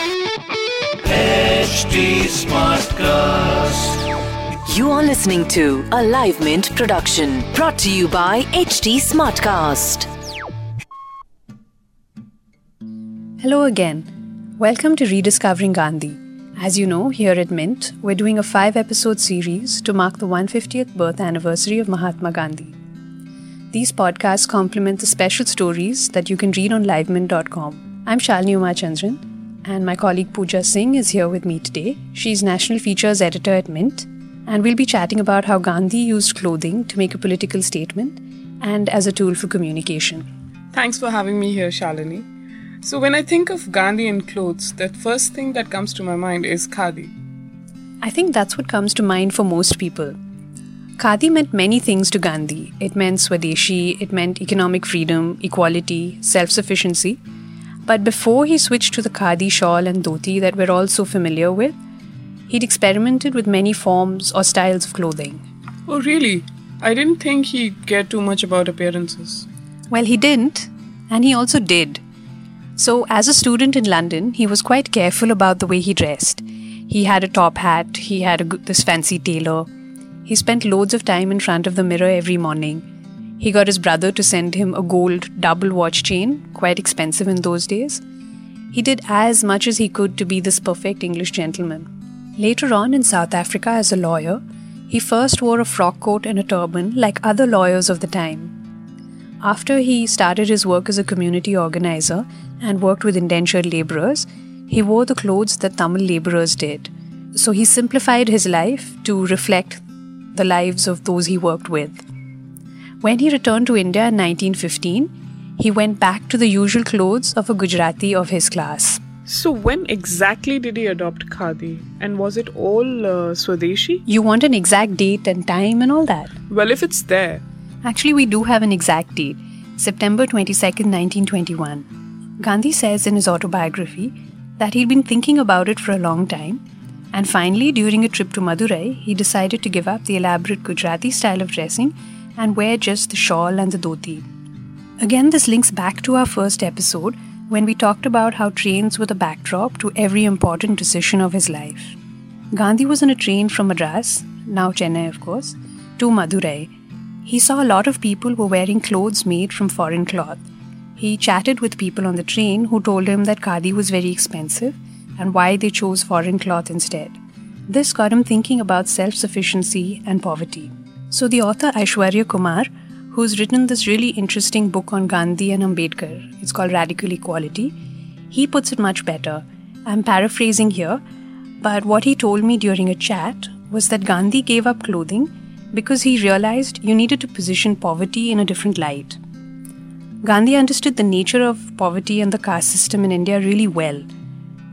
HT Smartcast. You are listening to a Live Mint production brought to you by HT Smartcast. Hello again. Welcome to Rediscovering Gandhi. As you know, here at Mint, we're doing a five episode series to mark the 150th birth anniversary of Mahatma Gandhi. These podcasts complement the special stories that you can read on livemint.com. I'm Shalini Umachandran, and my colleague Pooja Singh is here with me today. She's National Features Editor at Mint, and we'll be chatting about how Gandhi used clothing to make a political statement and as a tool for communication. Thanks for having me here, Shalini. So, when I think of Gandhi and clothes, the first thing that comes to my mind is khadi. I think that's what comes to mind for most people. Khadi meant many things to Gandhi. It meant Swadeshi, it meant economic freedom, equality, self sufficiency. But before he switched to the khadi shawl and dhoti that we're all so familiar with, He'd experimented with many forms or styles of clothing. Oh, really? I didn't think he'd care too much about appearances. Well, he didn't, and he also did. So, as a student in London, he was quite careful about the way he dressed. He had a top hat, he had a, this fancy tailor. He spent loads of time in front of the mirror every morning. He got his brother to send him a gold double watch chain, quite expensive in those days. He did as much as he could to be this perfect English gentleman. Later on in South Africa as a lawyer, he first wore a frock coat and a turban like other lawyers of the time. After he started his work as a community organizer and worked with indentured laborers, he wore the clothes that Tamil laborers did. So he simplified his life to reflect the lives of those he worked with. When he returned to India in 1915, he went back to the usual clothes of a Gujarati of his class. So, when exactly did he adopt khadi? And was it all uh, Swadeshi? You want an exact date and time and all that? Well, if it's there. Actually, we do have an exact date September 22nd, 1921. Gandhi says in his autobiography that he'd been thinking about it for a long time, and finally, during a trip to Madurai, he decided to give up the elaborate Gujarati style of dressing and wear just the shawl and the dhoti. Again, this links back to our first episode when we talked about how trains were the backdrop to every important decision of his life. Gandhi was on a train from Madras, now Chennai, of course, to Madurai. He saw a lot of people were wearing clothes made from foreign cloth. He chatted with people on the train who told him that khadi was very expensive and why they chose foreign cloth instead. This got him thinking about self sufficiency and poverty. So, the author Aishwary Kumar who's written this really interesting book on Gandhi and Ambedkar. It's called Radical Equality. He puts it much better. I'm paraphrasing here, but what he told me during a chat was that Gandhi gave up clothing because he realized you needed to position poverty in a different light. Gandhi understood the nature of poverty and the caste system in India really well.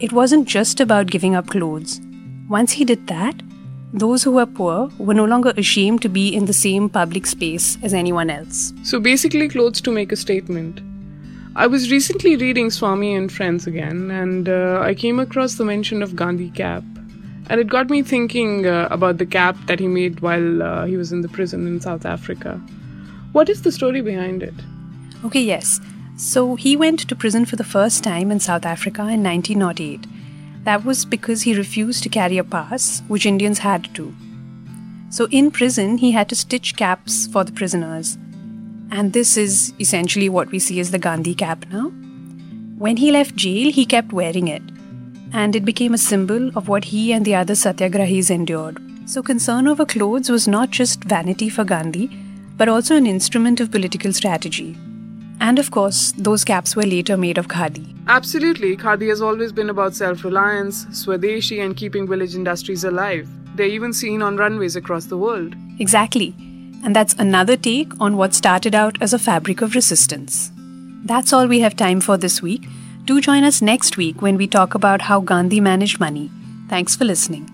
It wasn't just about giving up clothes. Once he did that, those who were poor were no longer ashamed to be in the same public space as anyone else. So basically, clothes to make a statement. I was recently reading Swami and Friends again, and uh, I came across the mention of Gandhi cap. And it got me thinking uh, about the cap that he made while uh, he was in the prison in South Africa. What is the story behind it? Okay, yes. So he went to prison for the first time in South Africa in 1908 that was because he refused to carry a pass, which Indians had to. So in prison, he had to stitch caps for the prisoners. And this is essentially what we see as the Gandhi cap now. When he left jail, he kept wearing it. And it became a symbol of what he and the other satyagrahis endured. So concern over clothes was not just vanity for Gandhi, but also an instrument of political strategy. And of course, those caps were later made of khadi. Absolutely, khadi has always been about self reliance, Swadeshi, and keeping village industries alive. They're even seen on runways across the world. Exactly. And that's another take on what started out as a fabric of resistance. That's all we have time for this week. Do join us next week when we talk about how Gandhi managed money. Thanks for listening.